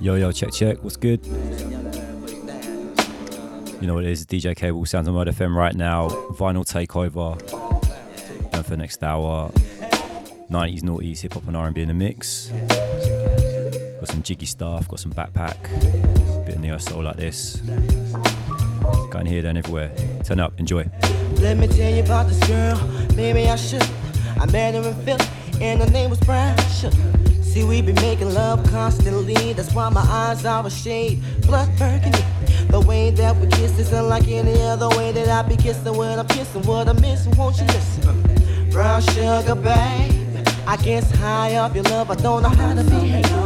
Yo, yo, check, check. What's good? You know what it is, DJ Cable, Sounds on Mode FM right now. Vinyl takeover. And for the next hour, 90s, noughties, hip hop and R&B in the mix. Got some jiggy stuff, got some backpack, bit of neo soul like this. Going here, then everywhere. Turn up, enjoy. Let me tell you about this girl, maybe I should. I met her in Philly, and her name was Brian. See, we be making love constantly. That's why my eyes are a shade blood burgundy. The way that we kiss isn't like any other way that I be kissing. What I'm kissing, what I'm missing, won't you listen? Brown sugar, babe. I guess high up your love, I don't know how to behave.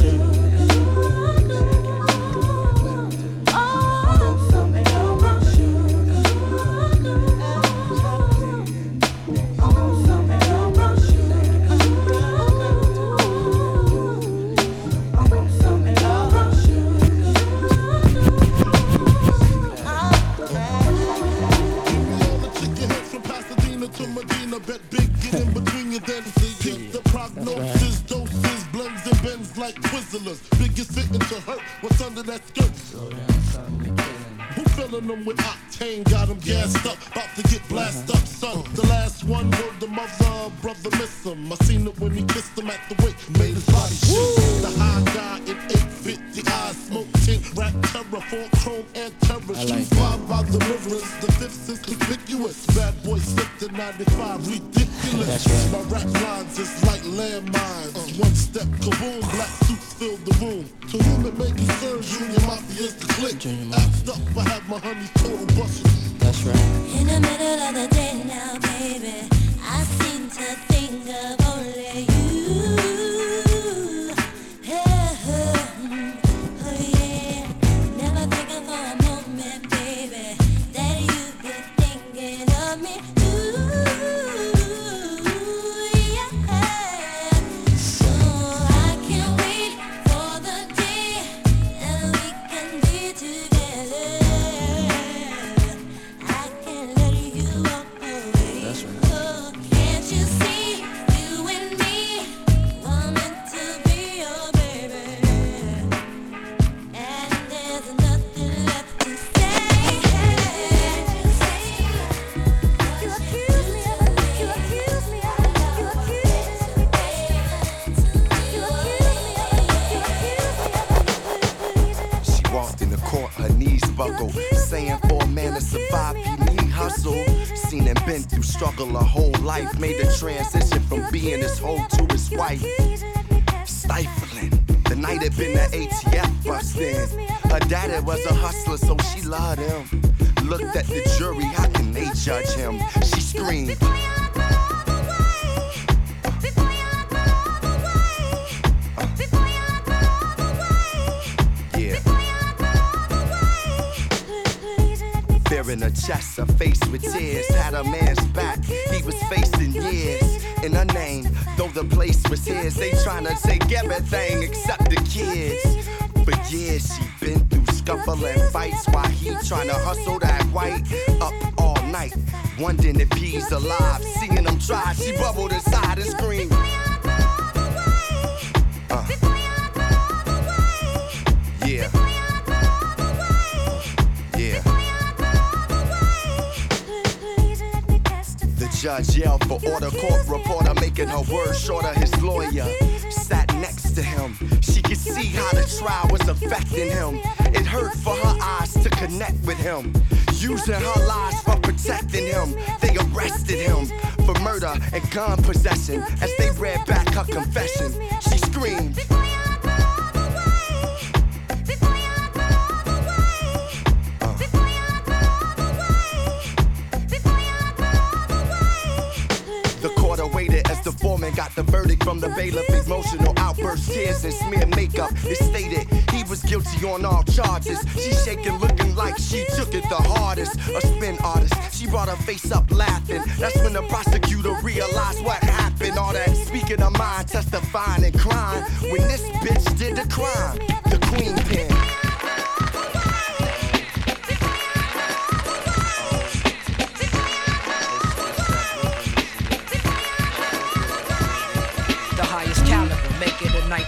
Medina. Bet big, get in between you, then see ya. The prognosis, doses, blends and bends like Twizzlers. Biggest fitting to hurt what's under that skirt. Who filling them with octane? Got them gassed up, about to get blasted up, son. The last one word the mother, brother miss him. I seen it when he kissed him at the wake, made his body shake. The high guy in 850 eyes, smoke tint, rap terror, full chrome and terror. Shoes fly by the mirrors, the fifth is conspicuous. Bad boy slipped to 95, ridiculous. My rap lines is like landmines. Uh, one step, kaboom, black suits fill the room. To whom it may concern, Junior Mafia is the click. Act up, I have my honey total busted. That's right. In the middle of the day now, baby, I seem to think of only you. In her chest, her face with tears. Had a man's back, he was facing years. In her name, though the place was his, they tryna take everything except the kids. For years, she been through scuffling fights while he tryna hustle that white up all night. Wondering if he's alive. Seeing him try, she bubbled inside and screamed. Uh. Yeah. Yeah. The judge yelled for order, court reporter making her words shorter. His lawyer next to him. She could see how the trial was affecting him. It hurt for her eyes to connect with him. Using her lies for protecting him. They arrested him for murder and gun possession. As they read back her confession, she screamed. The foreman got the verdict from the bailiff. Emotional outbursts, tears, and smear makeup. It stated he was guilty on all charges. She shaking, looking like she took it the hardest. A spin artist, she brought her face up laughing. That's when the prosecutor realized what happened. All that speaking of mind, testifying and crying. When this bitch did the crime, the queen pin.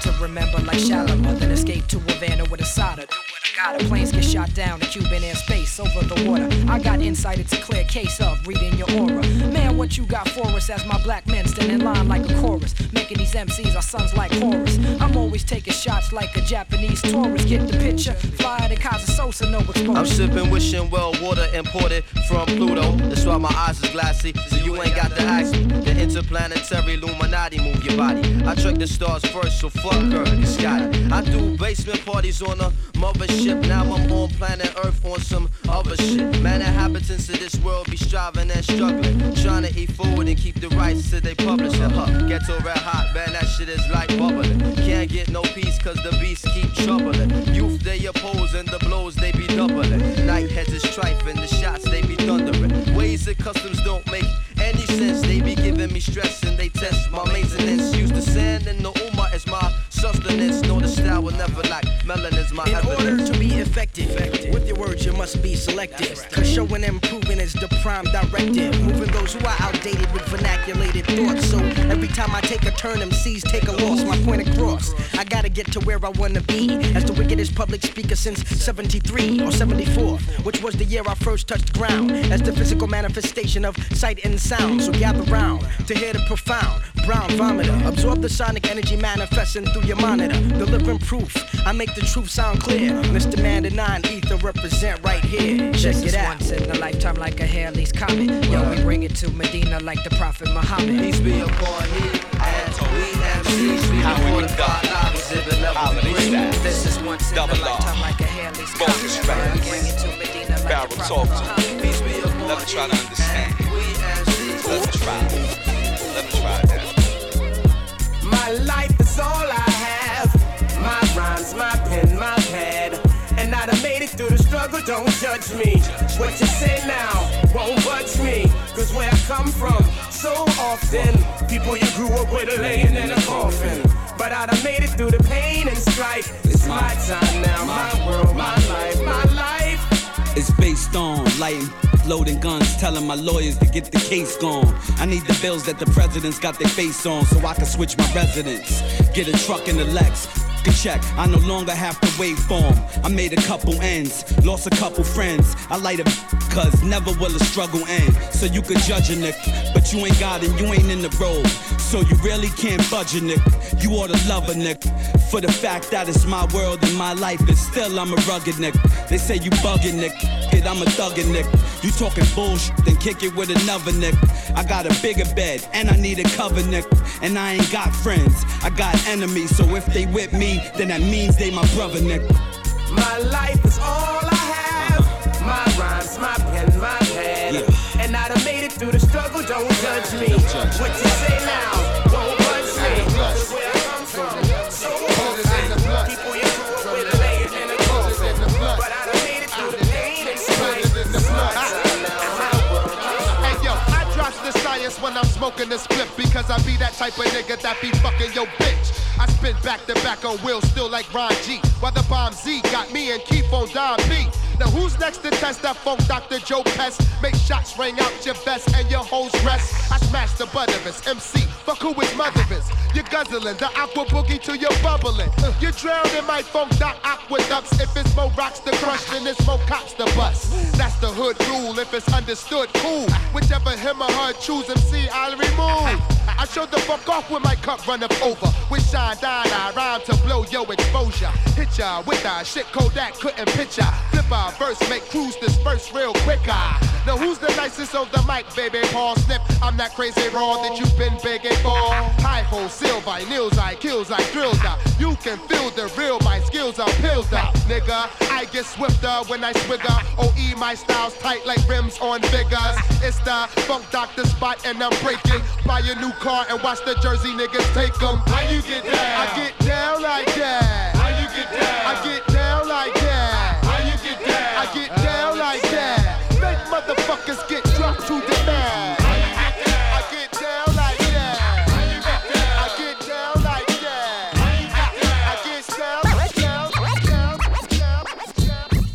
To remember like Shalimar. Then escape to Havana with a soda. Gotta. Planes get shot down in Cuban airspace over the water. I got insight, it's a clear case of reading your aura. Man, what you got for us as my black men stand in line like a chorus. These MCs our sons like Horus. I'm always taking shots like a Japanese tourist. Get the picture? Fly to Casa no exposure. I'm sipping wishing well water imported from Pluto. That's why my eyes is glassy. So you ain't got ask me. The interplanetary Illuminati move your body. I track the stars first, so fuck her, it's Scotty. I do basement parties on a mothership. Now I'm on planet Earth on some other shit. Man, inhabitants of this world be striving and struggling. Trying to eat forward and keep the rights to they publish it. Huh. Ghetto red hot, man, that shit is like bubbling. Can't get no peace cause the beasts keep troubling. Youth they oppose and the blows they be doubling. Night heads is trifling, the shots they be thundering. Ways that customs don't make any sense. They be giving me stress and they test my maintenance. Use the sand and the Uma as my sustenance. Know the style will never lack. Melanin's my In evidence. order to be effective, with your words you must be selective. Cause showing and proving is the prime directive. Moving those who are outdated with vernaculated thoughts. So every time I take a turn, MCs take a loss. My point across. I gotta get to where I wanna be. As the wickedest public speaker since 73 or 74, which was the year I first touched ground. As the physical manifestation of sight and sound. So gather round to hear the profound. Brown vomiter. Absorb the sonic energy manifesting through your monitor. Delivering proof. I make the truth sound clear. Mr. Man, the nine ether represent right here. Check This it is out. once in a lifetime like a Haley's comet. Yo, we bring it to Medina like the Prophet Muhammad. Peace be upon he and we MCs. We before the God live exhibit level degree. This is once in a Double R. lifetime like a Haley's Focus comet. Yo, we tracks. bring it to Medina like the talk Prophet to Muhammad. Peace be upon Let me try to understand. and we MCs. Let me try. Let me try that. My life is all I have. My rhymes, my pen, my pad. And I done made it through the struggle, don't judge me. What you say now won't budge me. Cause where I come from, so often, people you grew up with are laying in a coffin. But I done made it through the pain and strife. It's my time now, my world, my life, my life. It's based on lighting, loading guns, telling my lawyers to get the case gone. I need the bills that the presidents got their face on so I can switch my residence. Get a truck in the Lex. A check, I no longer have to wait for 'em. I made a couple ends, lost a couple friends. I light a cause never will a struggle end. So you could judge a nigga, but you ain't got it, you ain't in the road. So you really can't budge a nigga. You oughta love a nigga. For the fact that it's my world and my life, and still I'm a rugged nigga. They say you bugging nigga, kid, I'm a thuggin' nigga. You talking bullshit, then kick it with another nigga. I got a bigger bed, and I need a cover nigga. And I ain't got friends, I got enemies. So if they with me, then that means they my brother nigga. My life is all I have. Uh-huh. My rhymes, my pen, my pad. And I done made it through the struggle, don't judge me. What you say now, smoking the split because I be that type of nigga that be fucking your bitch. I spin back to back on wheels still like Ron G. While the bomb Z got me and keep on B. Now who's next to test that funk Dr. Joe Pest? Make shots ring out your vest and your hoes rest. I smash the butt of us, MC. Fuck who his mother is. You're guzzling the aqua boogie till you're bubbling. You drown in my funk doc aqueducts. If it's more rocks to crush, then it's more cops to bust. That's the hood rule. If it's understood, cool. Whichever him or her choose MC, I'll remove. I showed the fuck off when my cup run up over. With shine down, I rhyme to blow your exposure. Hit ya with that shit Kodak couldn't picture. Flip a verse, make crews disperse real quicker. Ah. Now who's the nicest of the mic, baby? Paul Snip. I'm that crazy raw that you've been begging for. High hole, seal vinyls, I kills, I drills. You can feel the real, my skills are pills up, nigga. I get swifter when I swigger. OE, my style's tight like rims on figures. It's the funk doctor spot and I'm breaking. Buy a new car and watch the Jersey niggas take 'em. How you get down? I get down like that. How you get down? I get get down? Like that. Make motherfuckers get dropped to the mat. I get down like that. I get down like that. I get down, down, down, down.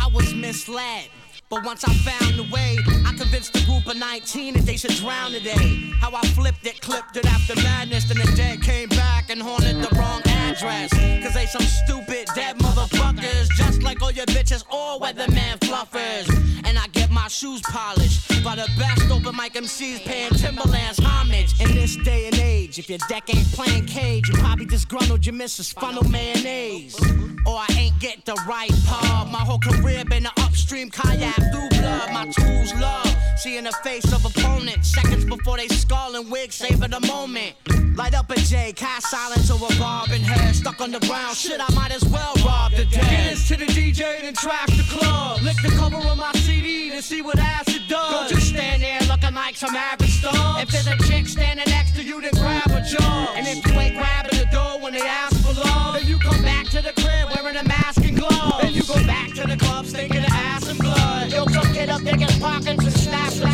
I was misled. But once I found the way, convinced the group of 19 that they should drown today. How I flipped it, clipped it after madness, then the dead came back and haunted the wrong address. Cause they some stupid dead motherfuckers, just like all your bitches, all weatherman fluffers. And I get my shoes polished by the best open mic MCs paying Timberland's homage. In this day and age, if your deck ain't playing cage, you probably disgruntled your missus funnel mayonnaise. Or I ain't get the right pub. My whole career been an upstream kayak through blood. My tools love seeing the face of opponents seconds before they skull and wig savor the moment. Light up a J, cast silence over bobbing hair. Stuck on the ground, shit, I might as well rob the dead. Hands to the DJ, then trash the club. Lick the cover of my CD to see what acid does. Don't just stand there looking like some average stuff. If there's a chick standing next to you, then grab a job. And if you ain't grabbing the door when they ask for love, then you come back to the crib wearing a mask gloves. Then you go back to the club stinking of ass and blood. Yo, come get up, niggas pockets and snap the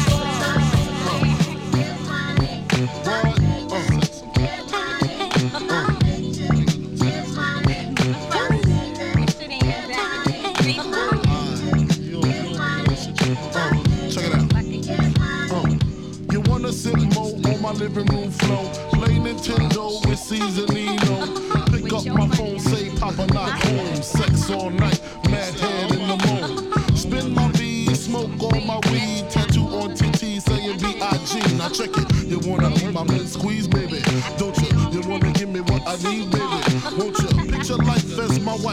Check it out. Wanna sit more on my living room floor? Play Nintendo with Seasonino.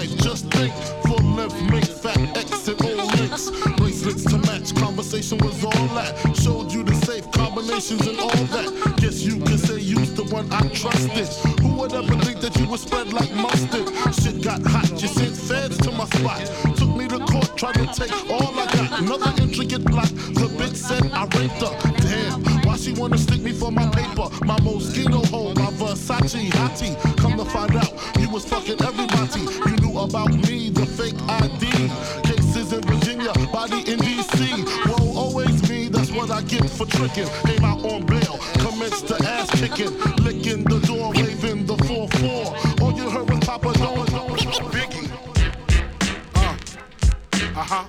Wife. Just think. Full length, make fat exit O links. Bracelets to match. Conversation was all that. Showed you the safe combinations and all that. Guess you can say you's the one I trusted. Who would ever think that you would spread like mustard? Shit got hot. You sent feds to my spot. Took me to court, tried to take all I got. Another intricate plot. The bitch said I raped her. Damn. Why she wanna stick me for my paper? My Moschino hole, my Versace hottie. Come to find out, you was fucking everybody. That's what I get for tricking. Came out on bail, commenced to ass kicking. Licking the door, waving the 4-4. All you heard was Papa Don't. Biggie. Uh, uh-huh.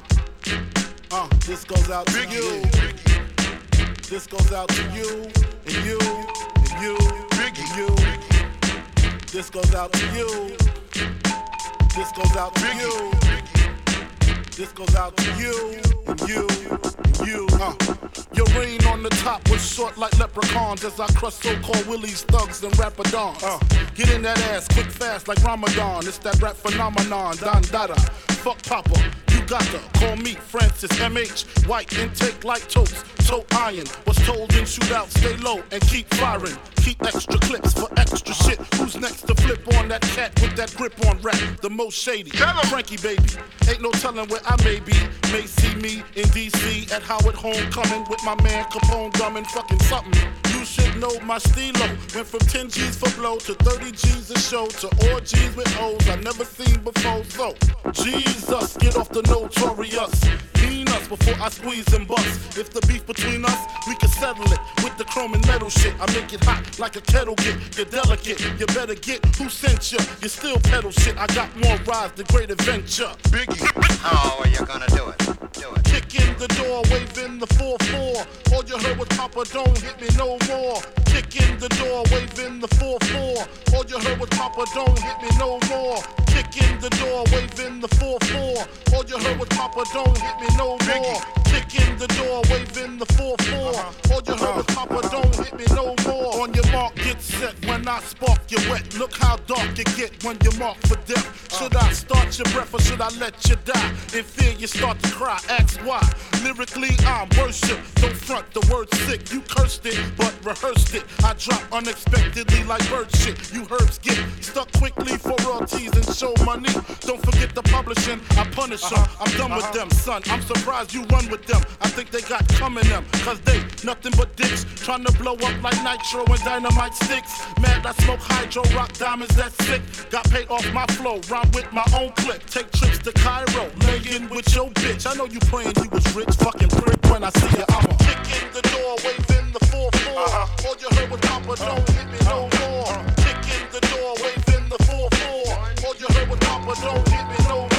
Uh, this goes out to you. This goes out to you, and you, and you, and you. This goes out to you. Leprechauns as I crush so-called willies, thugs, and rapadons. Uh. Get in that ass quick, fast like Ramadan. It's that rap phenomenon, Don Dada. Fuck Papa, you got to call me Francis MH. White intake like toast, toe iron. Was told in shootout, stay low and keep firing. Keep extra clips for extra shit. Who's next to flip on that cat with that grip on rap? The most shady. Frankie baby. Ain't no telling where I may be. May see me in DC at Howard Homecoming with my man Capone gumming fucking something. You should know my stilo. Went from 10 G's for blow to 30 G's a show to orgies with O's I never seen before. So, Jesus, get off the notorious. Us before I squeeze and bust. If the beef between us, we can settle it with the chrome and metal shit. I make it hot like a kettle get. You're delicate, you better get who sent you. You still pedal shit. I got more rides, the great adventure. Biggie. How are you gonna do it? Do it. Kick in the door, waving the 4-4. All you heard was Papa, don't hit me no more. Kick in the door, waving the 4-4. All you heard was Papa, don't hit me no more. Kick in the door, waving the 4-4. All you heard was Papa, don't hit me no more. Biggie. Kick in the door, waving the 4-4. All you heard was Papa, don't hit me no more. On your mark, get set when I spark you wet. Look how dark you get when you're marked for death. Uh. Should I start your breath or should I let you die? In fear, you start to cry. Ask why. Lyrically, I'm worship. Don't front the word sick. You cursed it, but rehearsed it. I drop unexpectedly like bird shit. You herbs get stuck quickly for royalties and show money. Don't forget the publishing. I punish them. Uh-huh. I'm done with uh-huh. them, son. I'm surprised you run with them. I think they got coming them. Cause they nothing but dicks. Trying to blow up like nitro and dynamite sticks. Mad, I smoke hydro, rock diamonds, that's sick. Got paid off my flow, rhyme with my own clip. Take trips to Cairo, laying with your bitch. I know you praying you was rich, fucking prick. When I see you, I'ma kick in the door, waving the 4-4. All you heard was Papa, don't hit me no more. Uh-huh. Kick in the door, waving the 4-4. All you heard was Papa, don't hit me no more.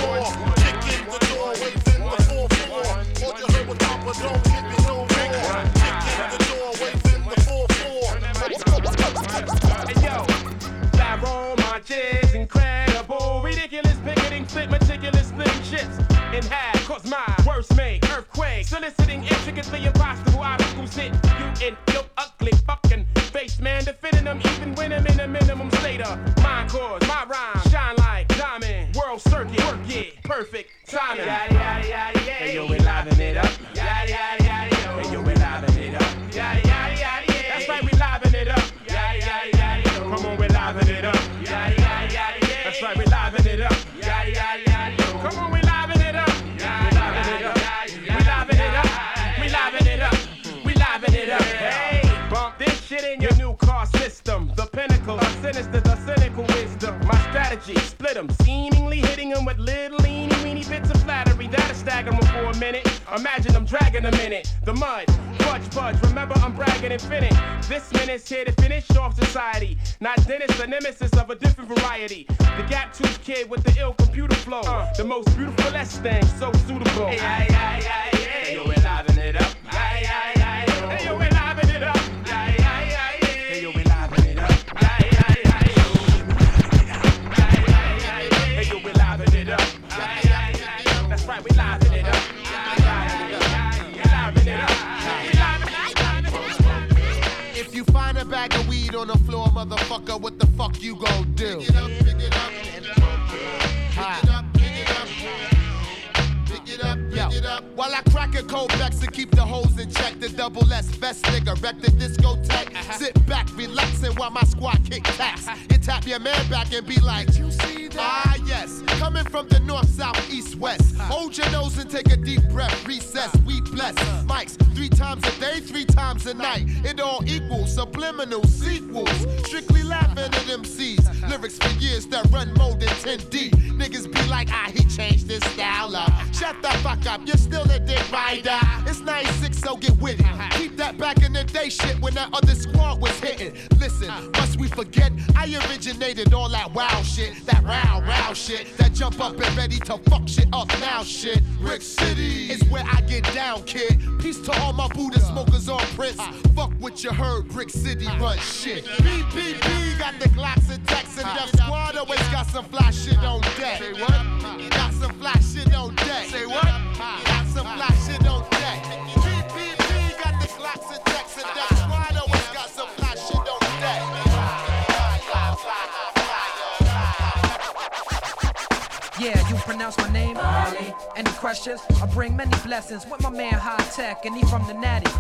You heard don't hit me no more. Kick in the door, waving the 4-4. Hey yo, Barrow marches, incredible, ridiculous picketing, split meticulous, splitting ships in half. Cause my words make earthquakes, soliciting intricately impossible obstacles hit you in your ugly fucking face, man. Defending them even when I'm in a minimum state of mind cause my rhyme shine like diamond. World circuit, work it, perfect timing. Yada yada yada yeah. Hey yo, we liven Pinnacle of sinister, the cynical wisdom. My strategy, split them, seemingly hitting them with little eeny weeny bits of flattery. That'll stagger them for a minute. Imagine them dragging a minute. The mud, fudge, fudge. Remember, I'm bragging infinite. This minute's here to finish off society. Not Dennis, the nemesis of a different variety. The gap tooth kid with the ill computer flow. the most beautiful less thing, so suitable. Hey, hey, hey, hey, hey. Yo, we're liven it up. Hey, hey, hey, yo. Hey, yo, we're on the floor, motherfucker, what the fuck you gon' do? Pick it up, pick it up, pick it up, pick it up, pick it up. Pick it up, it up. While I crack a cold Bex and keep the hoes in check, the double S vest nigga wreck the discotheque. Uh-huh. Sit back, relaxing while my squad kick taps. You uh-huh. tap your man back and be like, You see? Ah, yes. Coming from the north, south, east, west. Hold your nose and take a deep breath. Recess, we bless. Mics three times a day, three times a night. It all equals subliminal sequels. Strictly laughing at MCs. Lyrics for years that run more than 10 deep. Niggas be like, ah, he changed his style up. Shut the fuck up, you're still a dick rider. It's 96, so get with it. Keep that back in the day shit when that other squad was hitting. Listen, must we forget? I originated all that wow shit, that row, row shit, that jump up and ready to fuck shit up now shit. Brick City is where I get down, kid. Peace to all my Buddha smokers on Prince. Fuck what you heard, Brick City run shit. BPP got the Glocks and Tex and Def Squad always got some fly shit on deck. Say what? Got some fly shit on deck. Say what? Got some fly shit on deck. Pronounce my name? Ali. Any questions? I bring many blessings with my man High Tech, and he from the Natty.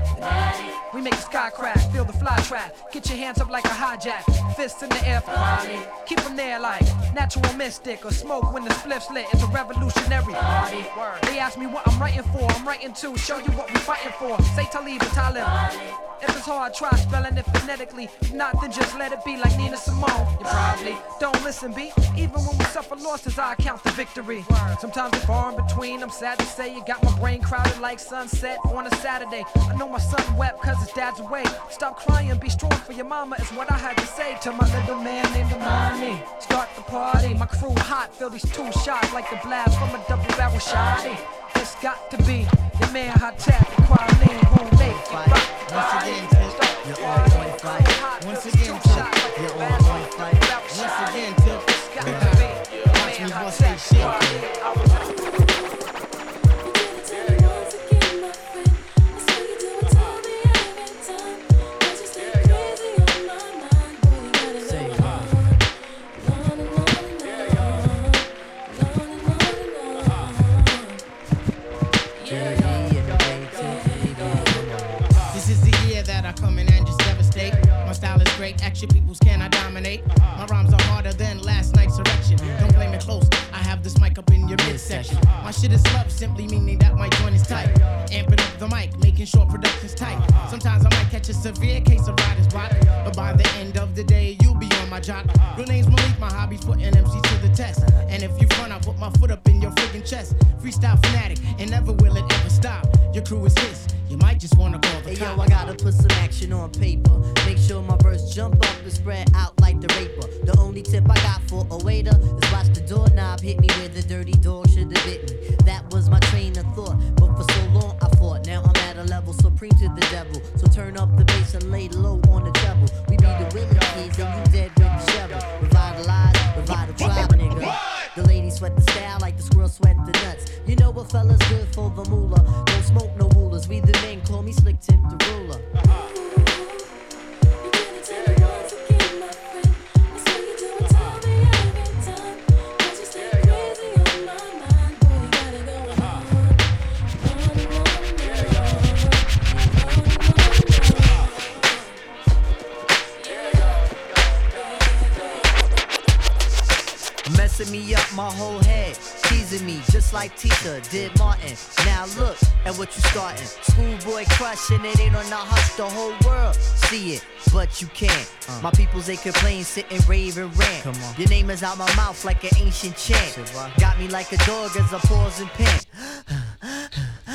We make the sky crack, feel the fly trap. Get your hands up like a hijack, fists in the air for Ali. Keep them there like natural mystic or smoke when the spliff's lit. It's a revolutionary. Word. They ask me what I'm writing for. I'm writing to show you what we're fighting for. Say Talib and Talib. If it's hard, try spelling it phonetically. If not, then just let it be like Nina Simone. You probably don't listen, B. Even when we suffer losses, I count the victory. Sometimes it's far in between. I'm sad to say you got my brain crowded like sunset on a Saturday. I know my son wept cause his dad's away. Stop crying, be strong for your mama is what I had to say to my little man named Amani. Start the party, my crew hot, feel these two shots like the blast from a double barrel shotty. It's got to be your man hot tap, the quality, who make it rock. Once again, you're on point fight. Once again, great. Action peoples can I dominate? My rhymes are harder than last night's erection. Don't blame it close. I have this mic up in your midsection. My shit is love, simply meaning that my joint is tight. Amping up the mic, making sure production's tight. Sometimes I might catch a severe case of writer's block, but by the end of the day, you'll be on my jock. Real name's Malik, my hobby's putting MCs to the test. And if you front, I put my foot up in your freaking chest. Freestyle fanatic, and never will it ever stop. Your crew is his. You might just wanna call the Hey yo. I gotta put some action on paper. Make sure my verse jump up and spread out like the raper. The only tip I got for a waiter is watch the doorknob hit me where the dirty dog should have bit me. That was my train of thought, but for so long I fought. Now I'm at a level supreme to the devil. So turn up the bass and lay low on the treble. We be the willing kids and you dead with the shovel. Revitalize, revitalize, nigga. The ladies sweat the style like the squirrel sweat the nuts. You know what fella's good for the moolah. Don't smoke no rulers. We the men call me slick tip the ruler. Messing me up my whole head, teasing me just like Tisha did Martin. Now look at what you starting. Schoolboy crushing it ain't on the hush, the whole world see it, but you can't. My peoples they complain, sit and rave and rant. Come on. Your name is out my mouth like an ancient chant. Got me like a dog as I pause and pant.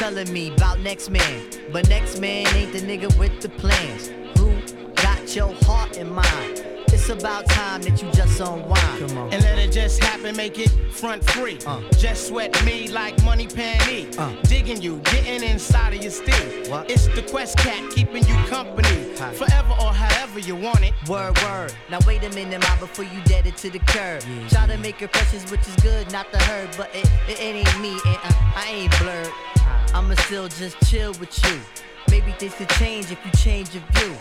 Telling me about next man, but next man ain't the nigga with the plans. Who got your heart in mind? It's about time that you just unwind. And let it just happen, make it front free. Just sweat me like money panty. Digging you, getting inside of your steel. It's the Quest Cat keeping you company. Forever or however you want it. Word, word. Now wait a minute, ma, before you dead it to the curb. Try to make your impressions, which is good, not the herd, but it, it, it ain't me, and uh, I ain't blurred. I'ma still just chill with you. Maybe things could change if you change your view.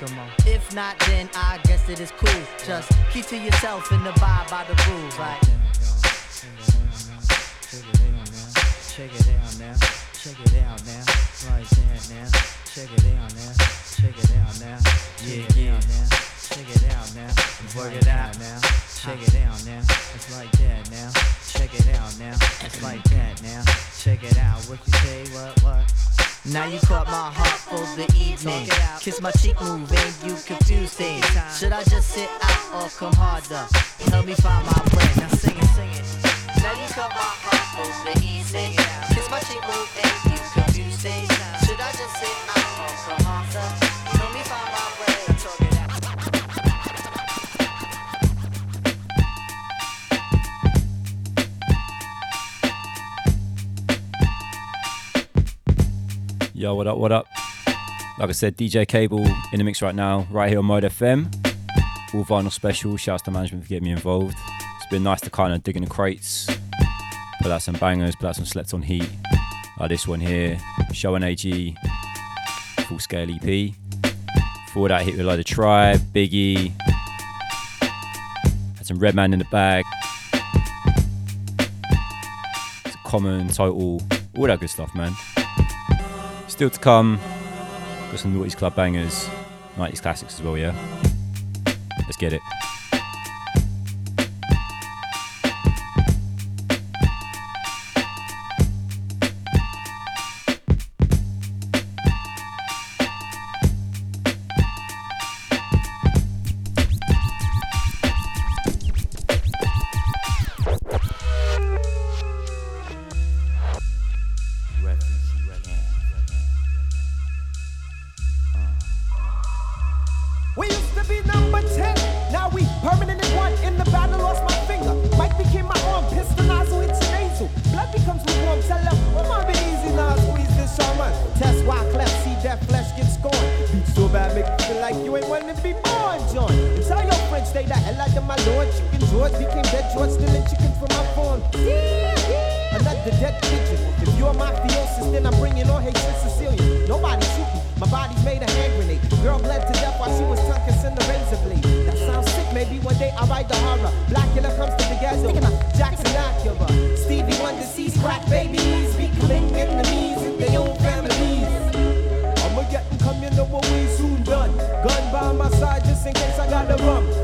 If not, then I guess it is cool. Just keep to yourself and abide by the rules, right? Check it out now. Check it out now. Right there now. Check it out now. Check it out now. Yeah, yeah. Check it out now. Work it out now. Check it out now. It's like that now. Check it out now. It's like that now. Check it out. What you say? What? What? Now you caught my heart for the evening. Kiss my cheek move and you confuse things. Should I just sit out or come harder? Help me find my way. Now sing it, sing it. Now you caught my heart for the evening. Kiss my cheek move and you confuse Yo, what up, what up? Like I said, DJ Cable in the mix right now, right here on Mode FM. All vinyl special. Shouts to management for getting me involved. It's been nice to kind of dig in the crates, put out some bangers, put out some slept on heat. Like this one here, Show and AG, full scale EP. Before that, hit with a load of Tribe, Biggie. Had some Redman in the bag. It's a Common, Total, all that good stuff, man. Still to come, got some Naughty's Club bangers, 90s classics as well, yeah? Let's get it. on the bump.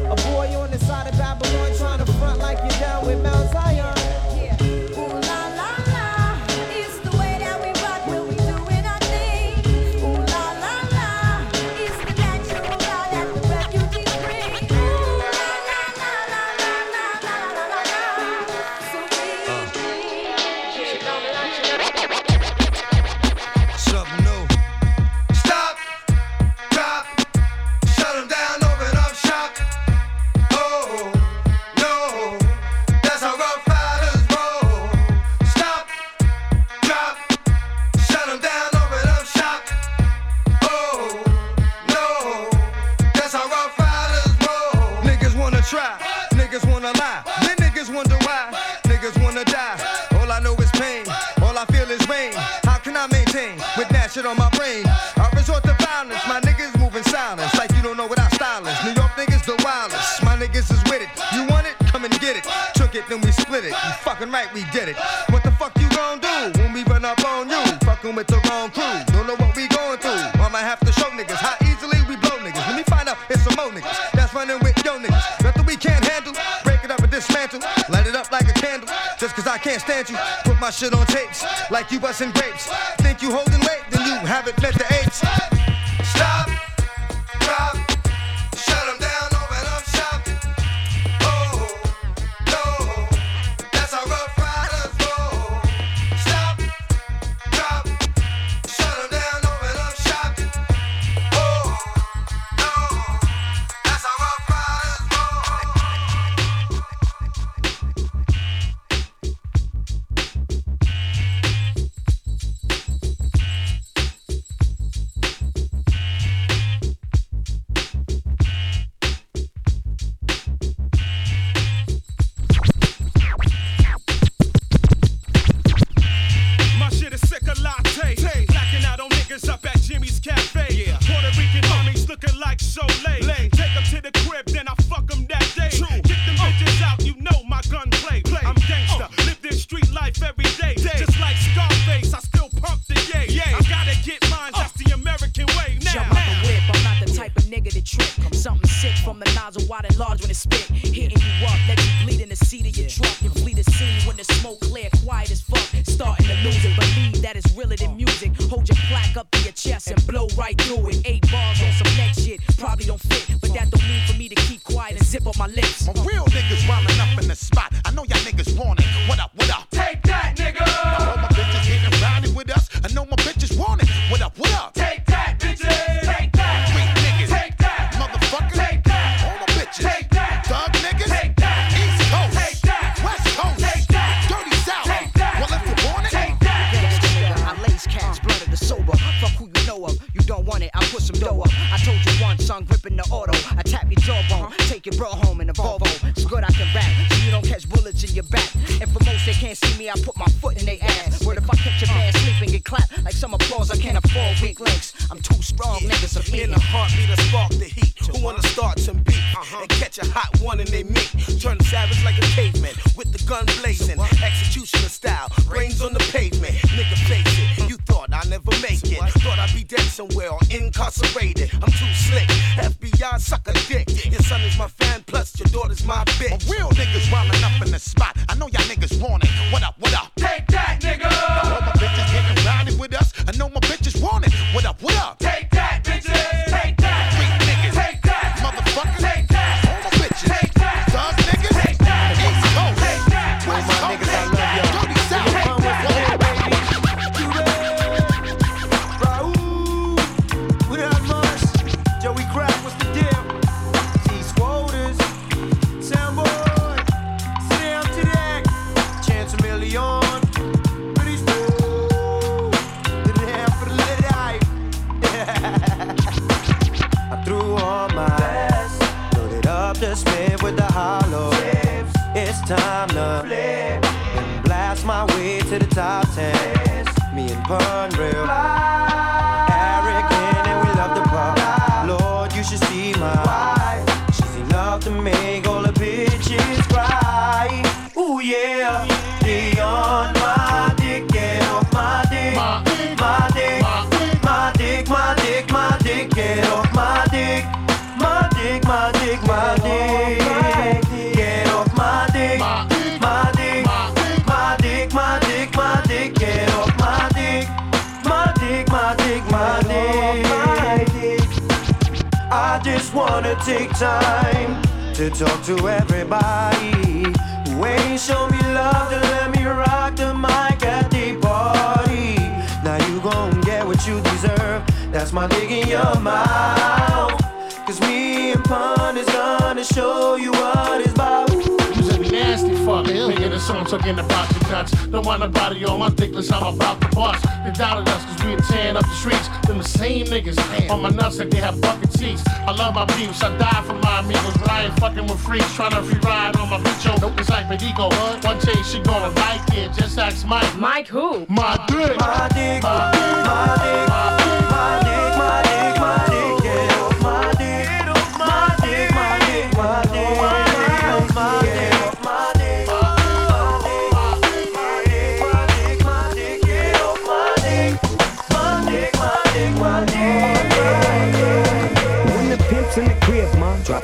My beefs. I die for my amigos. But I ain't fucking with freaks trying to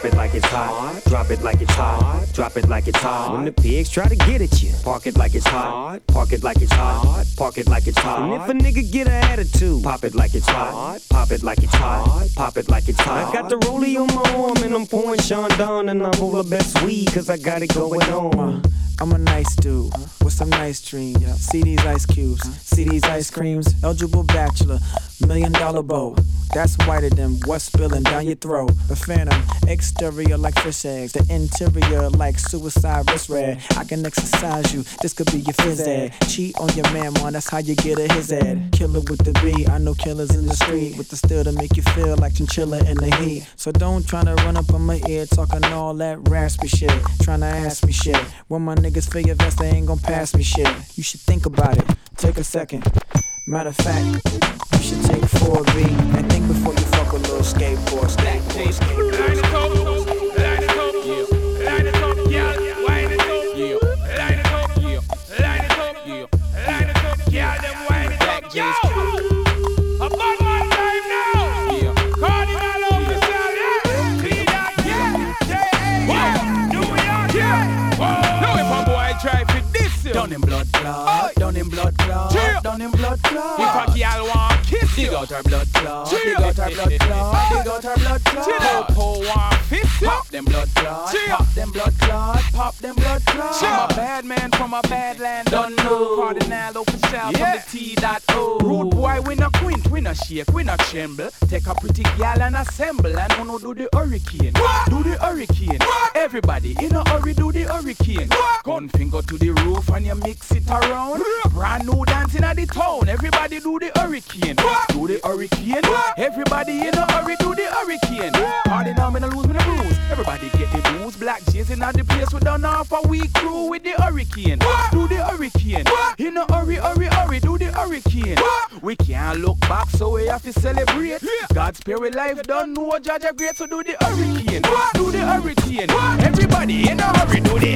drop it like it's hot. Drop it like it's hot. Drop it like it's hot. When the pigs try to get at you, park it like it's hot. Park it like it's hot. Park it like it's hot. And if a nigga get an attitude, pop it like it's hot. Pop it like it's hot. Pop it like it's hot. I got the rollie on my arm and I'm pouring Chandon and I'm over best weed cause I got it going on. I'm a nice dude with some nice dreams. See these ice cubes, see these ice creams. Eligible bachelor, million dollar bow. That's whiter than what's spilling down your throat. The phantom, exterior like fish eggs, the interior like suicide wrist red. I can exercise you, this could be your phys ed. Cheat on your man, man, that's how you get a his ed. Killer with the B, I know killers in the street with the steel to make you feel like chinchilla in the heat. So don't try to run up on my ear talking all that raspy shit. Trying to ask me shit. When my niggas feel your vest, they ain't gon' pass me shit. You should think about it, take a second. Matter of fact, you should take 4B and think before you fuck with little skateboard, skateboard, skateboard. Done in blood clot, done in blood clot, done in blood clot. If a girl want kiss you, dig out her blood clot, dig out her blood clot, dig out her blood clot. Popo want fist pop them blood clot, pop them blood clot, pop them blood clot. I'm a bad man from a bad land, don't know. Kardinal Offishall from the T dot O. Rude boy, we no quint, we no shake, we no tremble. Take a pretty gal and assemble, and uno do the hurricane, do the hurricane. Everybody in a hurry, do the hurricane. Gun finger to the roof and you mix it around. Brand new dancing at the town. Everybody do the hurricane. Do the hurricane. Everybody in a hurry do the hurricane. Party now, me no lose me no bruise. Everybody get the booze. Black J's in the place. We done off a week crew with the hurricane. Do the hurricane. In a hurry, hurry, hurry. Do the hurricane. We can't look back, so we have to celebrate. God's spirit life done know Judge a great, so do the hurricane. Do the hurricane. Everybody in a hurry do the.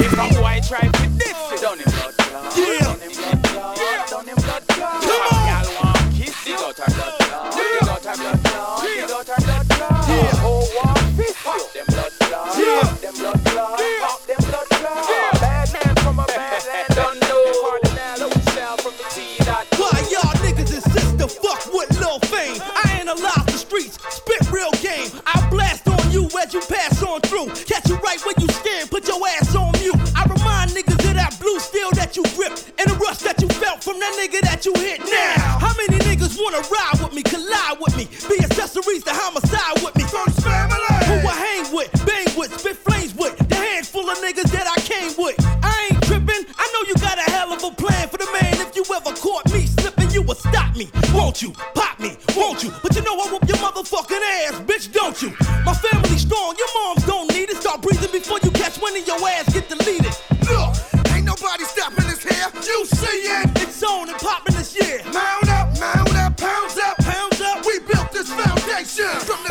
If a boy try to this, it done in blood clot. Yeah. Done blood clot. Done in blood clot. Come on. Y'all want kiss, her blood clot. Out her blood clot. Blood clot. Yeah. Oh, want fist, them blood clot. Yeah. Them blood clot. Pop that nigga that you hit now. How many niggas wanna ride with me, collide with me, be accessories to homicide with me? First family. Who I hang with, bang with, spit flames with, the handful of niggas that I came with. I ain't tripping. I know you got a hell of a plan for the man. If you ever caught me slipping, you would stop me, won't you? Pop me, won't you? But you know I whoop your motherfucking ass, bitch, don't you? My family's strong, your moms don't need it. Start breathing before you catch wind and your ass get deleted. From the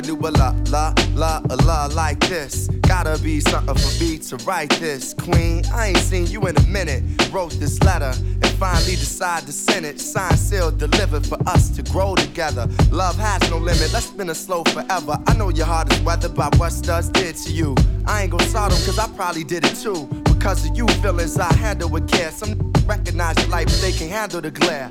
knew a la la la a la like this. Gotta be something for me to write this, Queen. I ain't seen you in a minute. Wrote this letter and finally decided to send it. Signed, sealed, delivered for us to grow together. Love has no limit. Let's spin it slow forever. I know your heart is weathered by what studs did to you. I ain't gonna sort 'em 'cause I probably did it too. Because of you, feelings I handle with care. Some recognize your life, but they can handle the glare.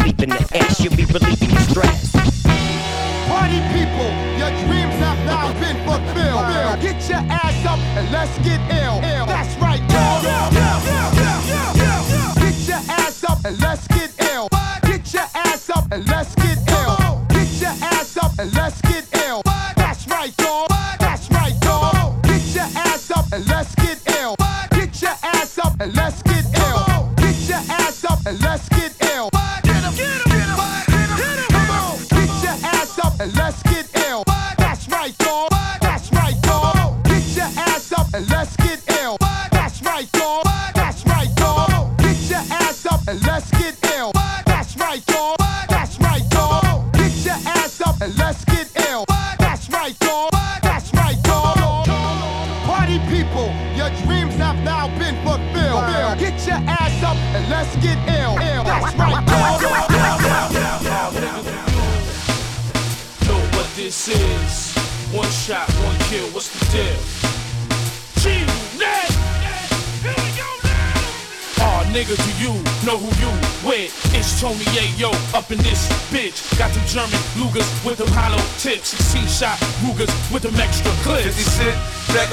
in the ass, you'll be relieving your stress. Party people, your dreams have now been fulfilled. Get your ass up and let's get ill. That's right, y'all. Get your ass up and let's get ill. Get your ass up and let's get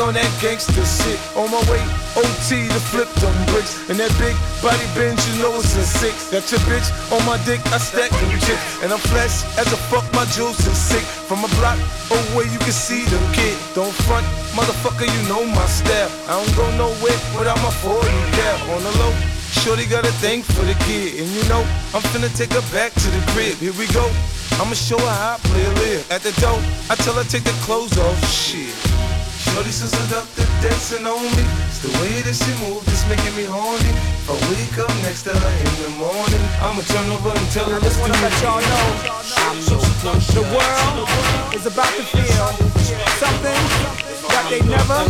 on that gangster shit. On my way, OT to flip them bricks. And that big body bench, you know it's a six. Got your bitch on my dick, I stack them chicks. And I'm flesh as a fuck, my jewels is sick. From a block away, you can see them kid. Don't front, motherfucker, you know my style. I don't go nowhere without my 40 cap. On the low, Shorty got a thing for the kid, and you know I'm finna take her back to the crib. Here we go. I'ma show her how I play a live. At the door, I tell her take the clothes off. Shit. Shorty so seductive, dancing on me. It's the way that she moves, it's making me horny. If I wake up next to her in the morning, I'ma turn over and tell her let's do wanna let y'all know the world is about to feel something that they never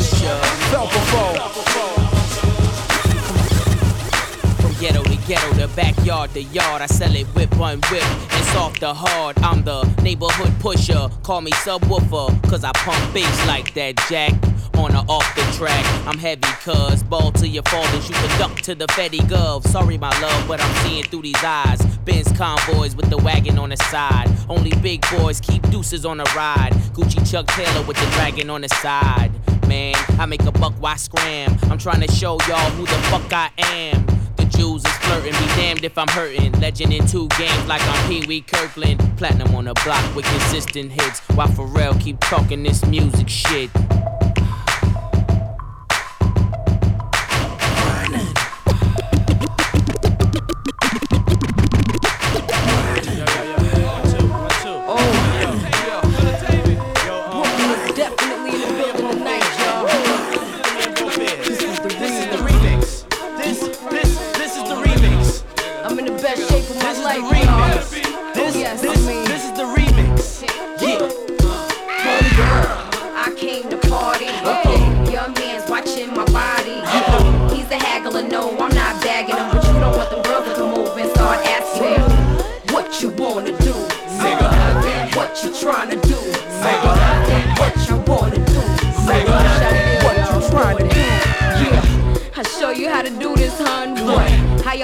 felt before. From ghetto to ghetto, the backyard the yard, I sell it whip on whip It's soft the hard. I'm the neighborhood pusher, call me subwoofer, cause I pump bass like that jack. On or off the track, I'm heavy, cuz ball to your fathers, you can duck to the Fetty Gov. Sorry, my love, but I'm seeing through these eyes. Benz convoys with the wagon on the side. Only big boys keep deuces on the ride. Gucci Chuck Taylor with the dragon on the side. Man, I make a buck, why scram? I'm trying to show y'all who the fuck I am. Jews is flirting. Be damned if I'm hurting. Legend in two games like I'm Pee Wee Kirkland. Platinum on the block with consistent hits. While Pharrell keep talking this music shit.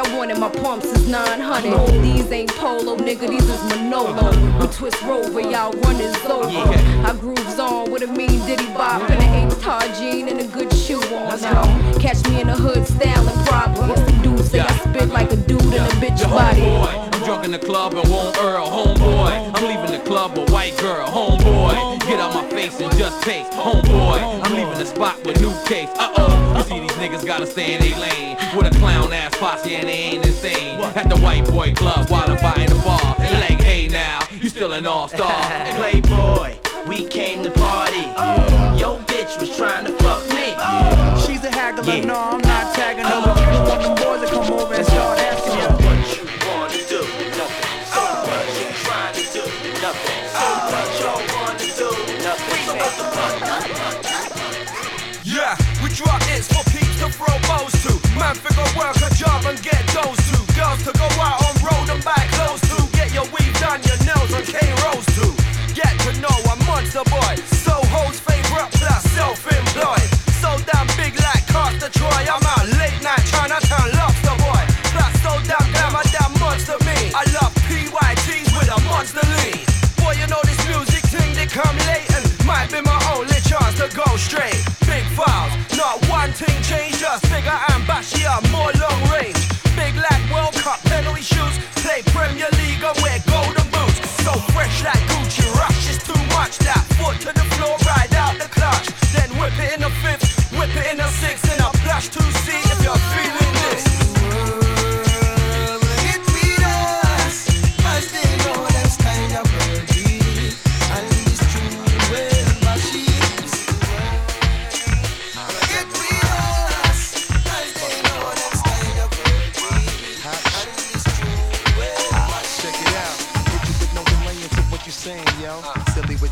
Y'all? My pumps is 900. These ain't polo, nigga. These is Manolo. We twist rover, y'all run is over. I grooves on with a mean diddy bop and an H tar jean and a good shoe on. Now, catch me in the hood styling problem. What's the dude say? I spit like a dude in a bitch body. drunk in the club and won't Earl, homeboy. I'm leaving the club with white girl, homeboy. Get out my face and just taste, homeboy. I'm leaving the spot with new case, uh oh. You see these niggas gotta stay in their lane with a clown ass posse and they ain't insane. At the white boy club while I'm buying the bar. It ain't hey now, you still an all star. Playboy, we came to party. Yo, bitch was trying to fuck me. She's a haggler, no, I'm job and get those two. Girls to go out on road and buy clothes to. Get your weave done, your nails and K rolls to. Get to know a monster boy. So hoes favorite plus self-employed. So damn big like Costa Troy. I'm out late night Chinatown lobster boy. Plus so damn glamour, damn monster me. I love PYTs with a monster lean. Boy, you know this music thing they come late and might be my only chance to go straight. Big files, not one thing change, just bigger and bashier, more And wear golden boots. So fresh like Gucci, rush too much. That foot to the floor, ride out the clutch. Then whip it in the fifth, whip it in the sixth, in a plush two seat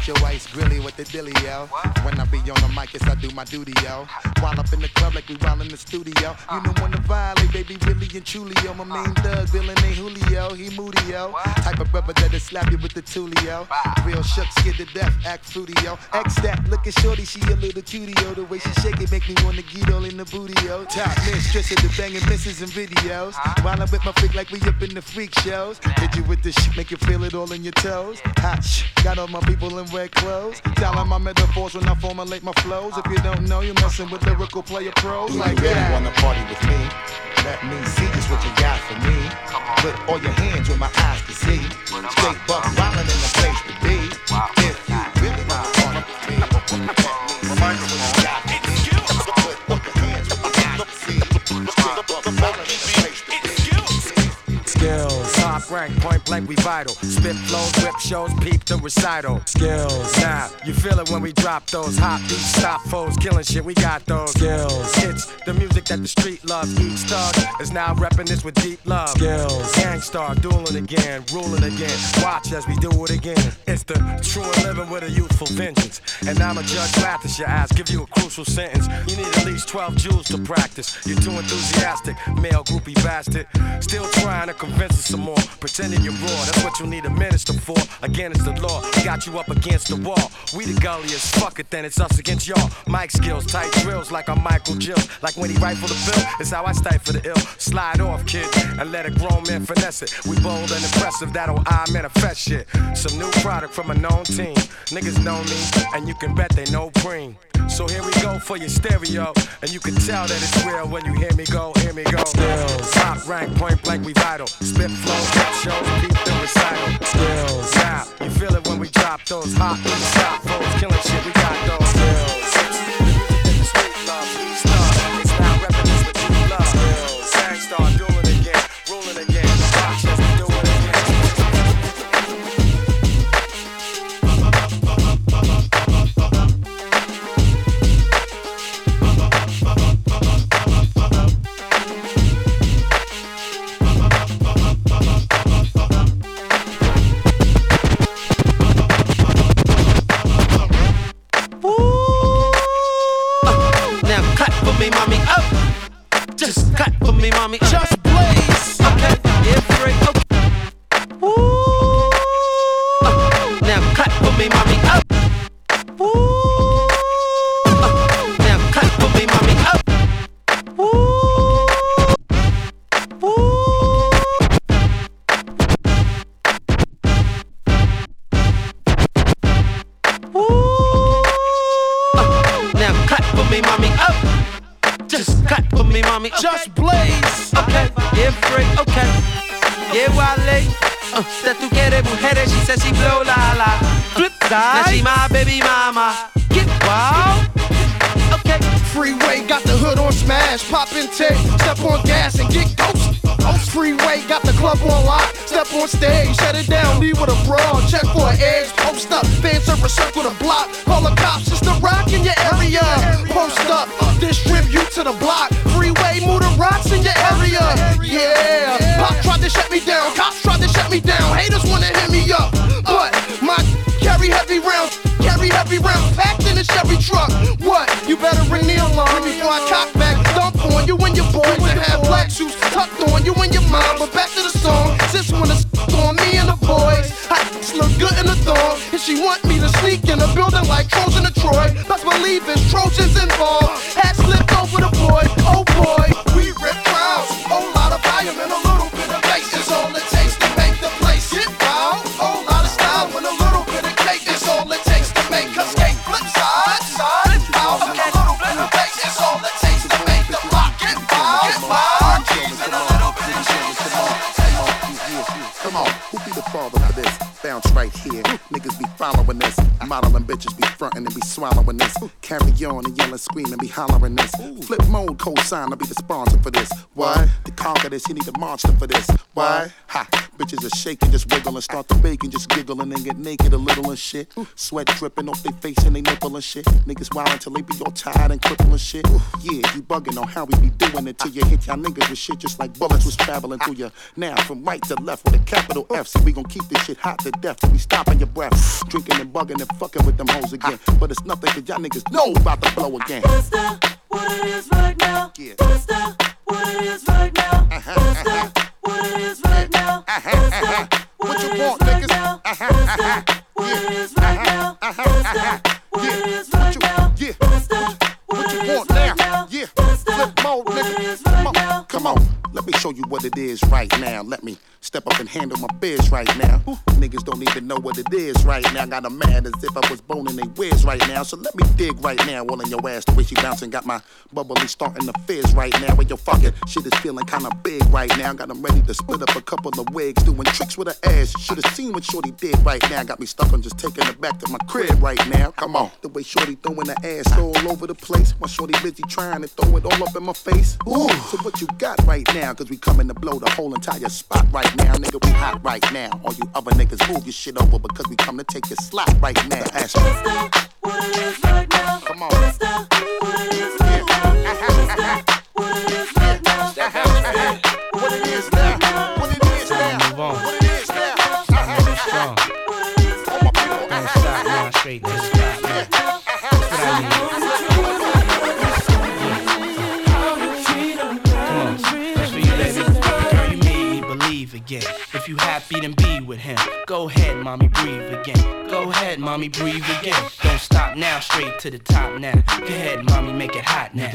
Your ice grilly with the dilly, yo. When I be on the mic, yes, I do my duty, yo. While up in the club like we while in the studio. You know when the violate, baby, really and truly, yo. My main thug, villain ain't Julio, he moody, yo. Type of brother that'll slap you with the tulio. Real shook, scared to death, act fruity, yo. X that, look at shorty, she a little cutie, yo. The way she shake it make me wanna get all in the booty, yo. Top mistress of the banging misses and videos. While I'm with my freak like we up in the freak shows. Hit you with this shit, make you feel it all in your toes. Hot shh, got all my people in red clothes. Telling my metaphors when I formulate my flows. If you don't know, you're messing with lyrical player pros Do you really that. wanna party with me? Let me see just what you got for me. Put all your hands where my eyes can see. Straight buck wildin' in the place to be. Skills, top rank, point blank, we vital. Spit flows, whip shows, peep the recital. Skills, now you feel it when we drop those hot beats, stop foes, killing shit. We got those skills. It's the music that the street loves. Each thug is now repping this with deep love. Skills, Gang Starr, dueling again, ruling again. Watch as we do it again. It's the true and living with a youthful vengeance. And I'm a judge, at your ass, give you a crucial sentence. You need at least 12 jewels to practice. You're too enthusiastic, male groupie bastard. Still trying to convince us some more. Pretending you're raw, that's what you need a minister for. Again, it's the law, got you up against the wall. We the gulliest, fuck it, then it's us against y'all. Mic skills, tight drills like I'm Michael Jill. Like when he rifle the bill, it's how I stifle the ill. Slide off, kid, and let a grown man finesse it. We bold and impressive, that'll I manifest shit. Some new product from a known team. Niggas know me, and you can bet they know Preem. So here we go for your stereo. And you can tell that it's real when you hear me go, hear me go. Skills. Top rank, point blank, we vital. Spit flow, rap shows, keep the recital. Skills. Yeah, you feel it when we drop those hot shot flows. Killing shit, we got those you and your mom. But back to the song. Sis wanna on me and the boys. I look good in the thong. And she want me to sneak in the building like Trojan to Troy. Best believe it's Trojans involved. Hat slipped over the boy. Oh boy. Bitches be frontin' and be swallowing this. Carry on and yelling, screaming, be hollering this. Flip mode, co-sign, I'll be the sponsor for this. Why? To conquer this, you need a monster for this. Why? Ha! Bitches are shaking, just wiggling, start to bacon, just giggling and get naked a little and shit. Sweat dripping off their face and they nipple and shit. Niggas wild until they be all tired and crippled and shit. Yeah, you bugging on how we be doing it till you hit y'all niggas with shit just like bullets was traveling through you. Now from right to left with a capital F, so we gon' keep this shit hot to death till we stopping your breath. Drinking and bugging and fucking with them hoes again. Ah. But it's nothing cause y'all niggas know about to blow again. What's that? What it is right now? Yeah. What's that? What it is right now? What's that? What it is right now? Uh-huh. What's that? Uh-huh. What you it is right now? Uh-huh. What's that? What it is show you what it is right now. Let me step up and handle my biz right now. Niggas don't even know what it is right now. Got 'em mad as if I was boning they whiz right now. So let me dig right now. All in your ass. The way she bouncing got my bubbly starting to fizz right now. Where your fucking shit is feeling kinda big right now. Got 'em ready to split up a couple of wigs. Doing tricks with her ass. Should've seen what Shorty did right now. Got me stuck on just taking her back to my crib right now. Come on. The way Shorty throwing her ass all over the place. My Shorty busy trying to throw it all up in my face. Ooh. So what you got right now? Cause we coming to blow the whole entire spot right now. Nigga, we hot right now. All you other niggas move your shit over because we come to take your slot right now. Ask Go ahead, mommy, breathe again. Go ahead, mommy, breathe again. Don't stop now, straight to the top now. Go ahead, mommy, make it hot now.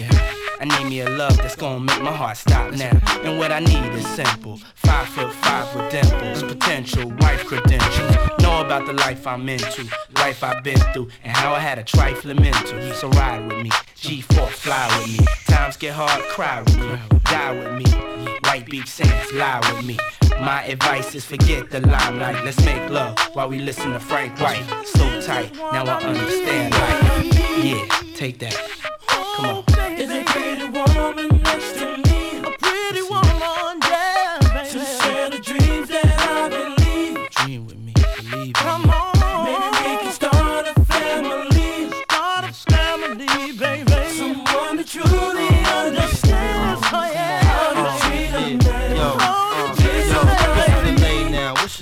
I need me a love that's gonna make my heart stop now. And what I need is simple. Five foot five with dimples, potential wife credentials. Know about the life I'm into, life I've been through, and how I had a trifling mental. So ride with me, G4, fly with me. Times get hard, cry with me, die with me. White Beach Saints, lie with me. My advice is forget the limelight. Let's make love while we listen to Frank White. So tight, now I understand life. Yeah, take that. Come on.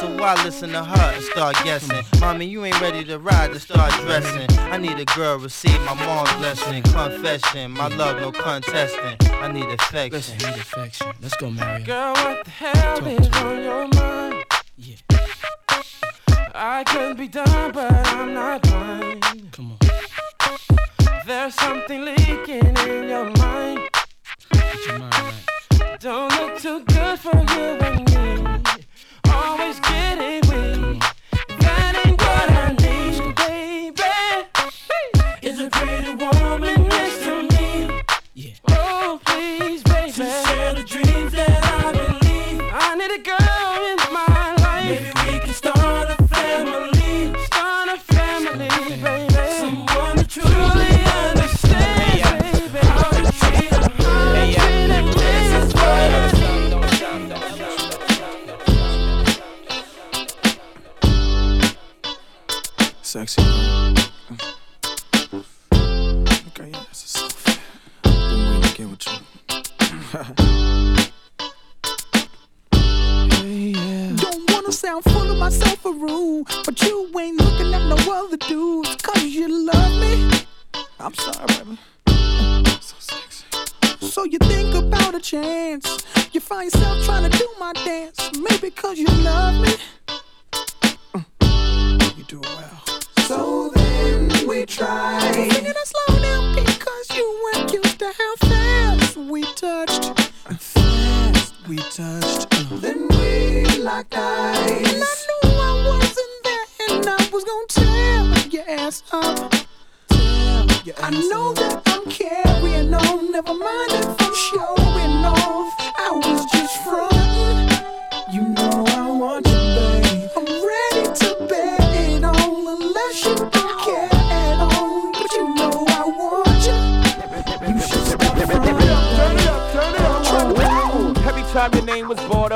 So why listen to her and start guessing? Mommy, you ain't ready to ride to start dressing. I need a girl receive my mom's blessing. Confession, my love no contesting. I need affection. I need affection. Let's go, Mario. Girl, what the hell is on your mind? Yeah. I could be done, but I'm not blind. Come on. There's something leaking in your mind. Get your mind right. Don't look too good for you and me. Always getting weak. Sexy. Okay, yeah, that's a soft. Been waiting to get with you. Don't wanna sound full of myself or rude, but you ain't looking at no other dudes, cause you love me. I'm sorry, baby. So sexy. So you think about a chance. You find yourself trying to do my dance, maybe cause you love me. You do it well. So then we tried. Singing it slow down because you weren't used to how fast we touched. Fast we touched. Then we locked eyes. And I knew I wasn't there, and I was gonna tear your ass up. I know that I'm carrying on. Never mind if I'm showing off. I was just frontin'.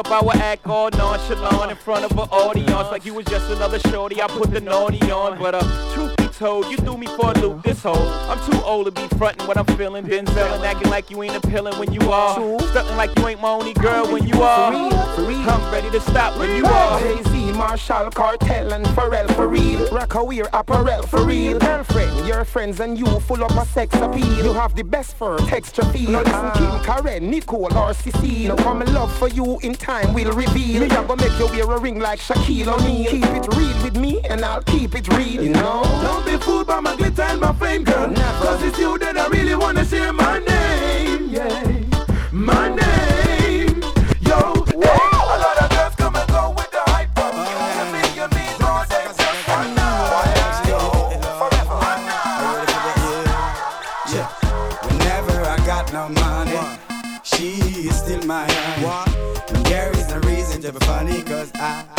Up, I would act all nonchalant in front of an audience like you was just another shorty. I put the naughty on, but uh, truth be told, you threw me for a loop this whole. I'm too old to be frontin' what I'm feeling. Denzel and acting like you ain't appealing when you are. Stuntin' like you ain't my only girl when you are. I'm ready to stop when you are. Marshall, Cartel, and Pharrell for real. Rocawear, apparel for real. Girlfriend, your friends and you full of a sex appeal. You have the best fur, texture feel. Now listen, Kim, Karen, Nicole, or Cecile. Now come love for you in time will reveal. Me, I gonna make you wear a ring like Shaquille O'Neal. Keep it real with me, and I'll keep it real, you know. Don't be fooled by my glitter and my fame, girl. Cause it's you that I really wanna share my name, yeah. My name,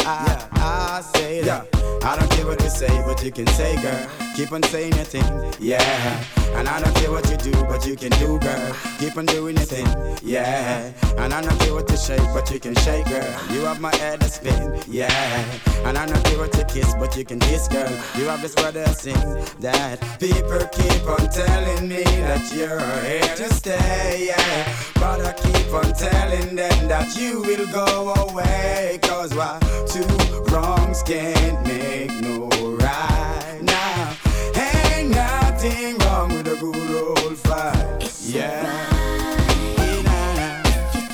I, I, say that. I don't care what you say, but you can say, girl. Keep on saying your thing, yeah. And I don't care what you do, but you can do, girl. Keep on doing your thing, yeah. And I don't care what you shake, but you can shake, girl. You have my head to spin, yeah. And I don't care what you kiss, but you can kiss, girl. You have this to sing that people keep on telling me that you're here to stay, yeah. But I keep on telling them that you will go away. Cause why? Two wrongs can't make no right now. Ain't nothing wrong with a good old fight. Yeah.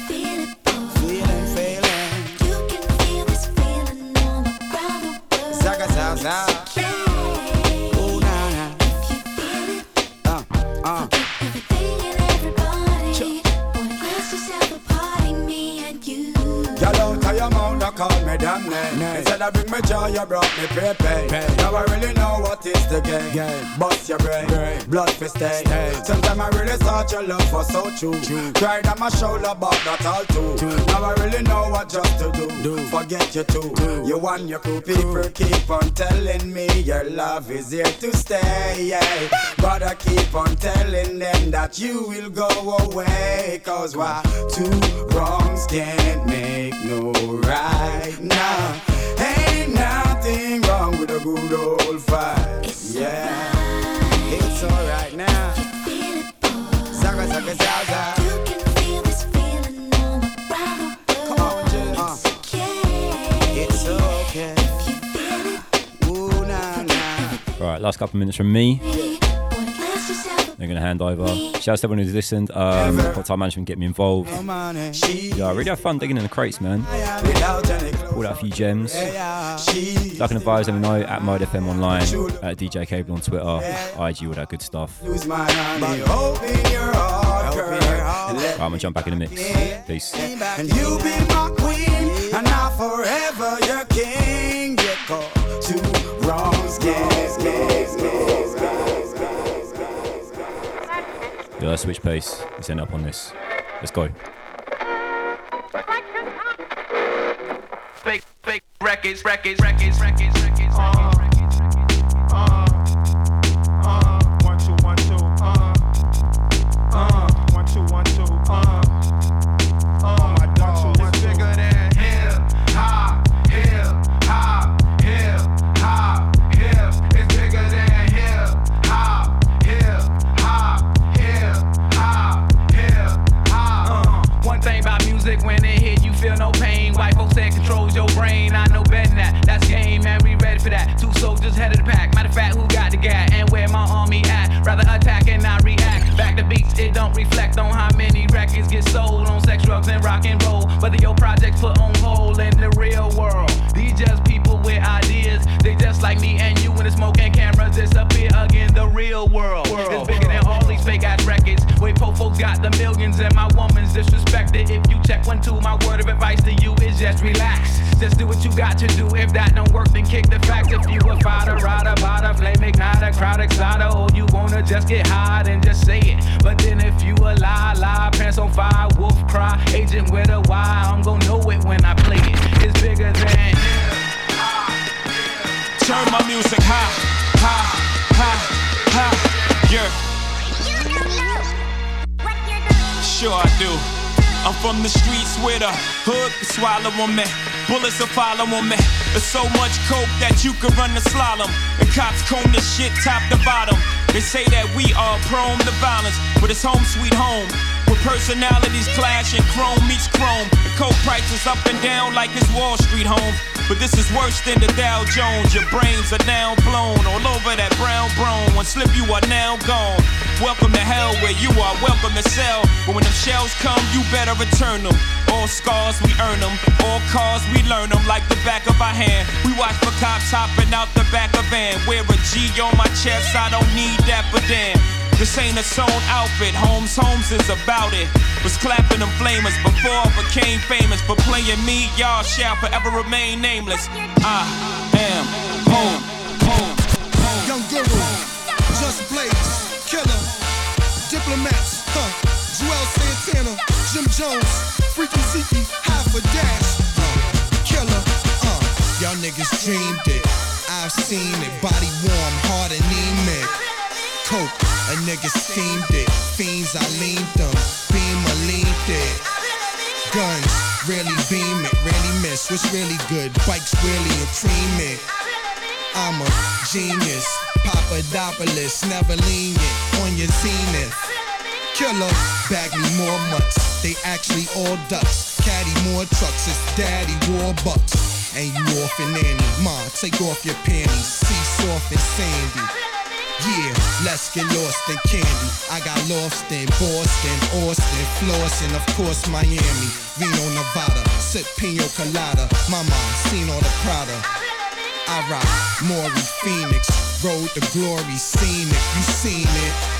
Feeling, Instead I bring me joy, you brought me pay pay. Now I really know what is the game. Bust your brain, blood for stay. Sometimes I really thought your love was so true. Cried on my shoulder, but not all too. Now I really know what just to do. do. Forget you too. You and your crew people keep on telling me your love is here to stay. Yeah. But I keep on telling them that you will go away. Cause why? Two wrongs can't make no right now. Ain't nothing wrong with a good old fight. Yeah. It's alright now. Zaga, zaga, zaga. Come on, Jill. Uh. It's okay. Ooh, nah, nah. Right, last couple of minutes from me. They're going to hand over. Shout out to everyone who's listened. Um, Hot Time Management get me involved. Yeah, I really have fun digging in the crates, man. Pulled out a few gems. Like and advise, let me know at Mode FM online, at DJ Cable on Twitter, IG, all that good stuff. Lose my honey. Hoping you're all Right, I'm to jump back in the mix. Peace. And you be my queen, and forever your king. Get caught two wrongs, yes, yes, yes, Yeah, let's switch pace. Let's end up on this. Let's go. Fake, fake records, records, records, records, records. Uh, There's so much coke that you could run the slalom. And cops comb the shit top to bottom. They say that we are prone to violence, but it's home sweet home. Where personalities clash and chrome meets chrome. The coke prices up and down like it's Wall Street home. But this is worse than the Dow Jones. Your brains are now blown all over that brown brown. One slip, you are now gone. Welcome to hell where you are welcome to sell. But when them shells come, you better return them. All scars, we earn them. All cars, we learn them like the back of our hand. We watch for cops hopping out the back of van. Wear a G on my chest, I don't need that, but damn. This ain't a sewn outfit, Holmes Holmes is about it. Was clapping them flamers before I became famous. For playing me, y'all shall forever remain nameless. I am home, niggas dreamed it. I've seen it, body warm, heart anemic. Coke, a nigga steamed it. Fiends, I leaned them. Beam, I leaned it. Guns, really beam it, really miss. What's really good? Bikes, really a cream it. I'm a genius. Papadopoulos, never lenient on your zenith. Killer, bag me more mutts. They actually all ducks. Caddy more trucks. It's daddy war bucks. And you off and Annie. Ma, take off your panties. See soft and sandy. Yeah, let's get lost in candy. I got lost in Boston, Austin, Flossin, of course Miami, Reno, Nevada. Sip pino colada. Mama, seen all the Prada. I rock Maury Phoenix, road to glory, seen it, you seen it.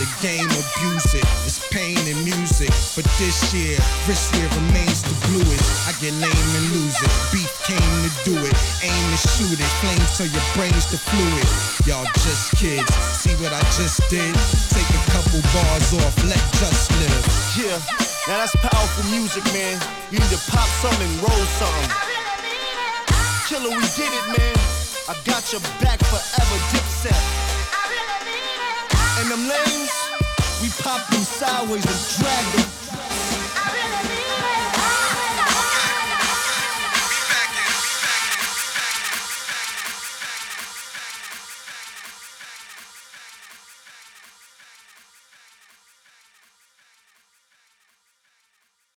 The game abuse it, it's pain and music. But this year, wrist wear remains the bluest. I get lame and lose it. Beef came to do it, aim to shoot it. Flames to your brains the fluid. Y'all just kids, see what I just did? Take a couple bars off, let just live. Yeah, now that's powerful music, man. You need to pop something, roll something. Killer, we did it, man. I got your back forever, dipset. Them lanes, we pop them sideways and drag them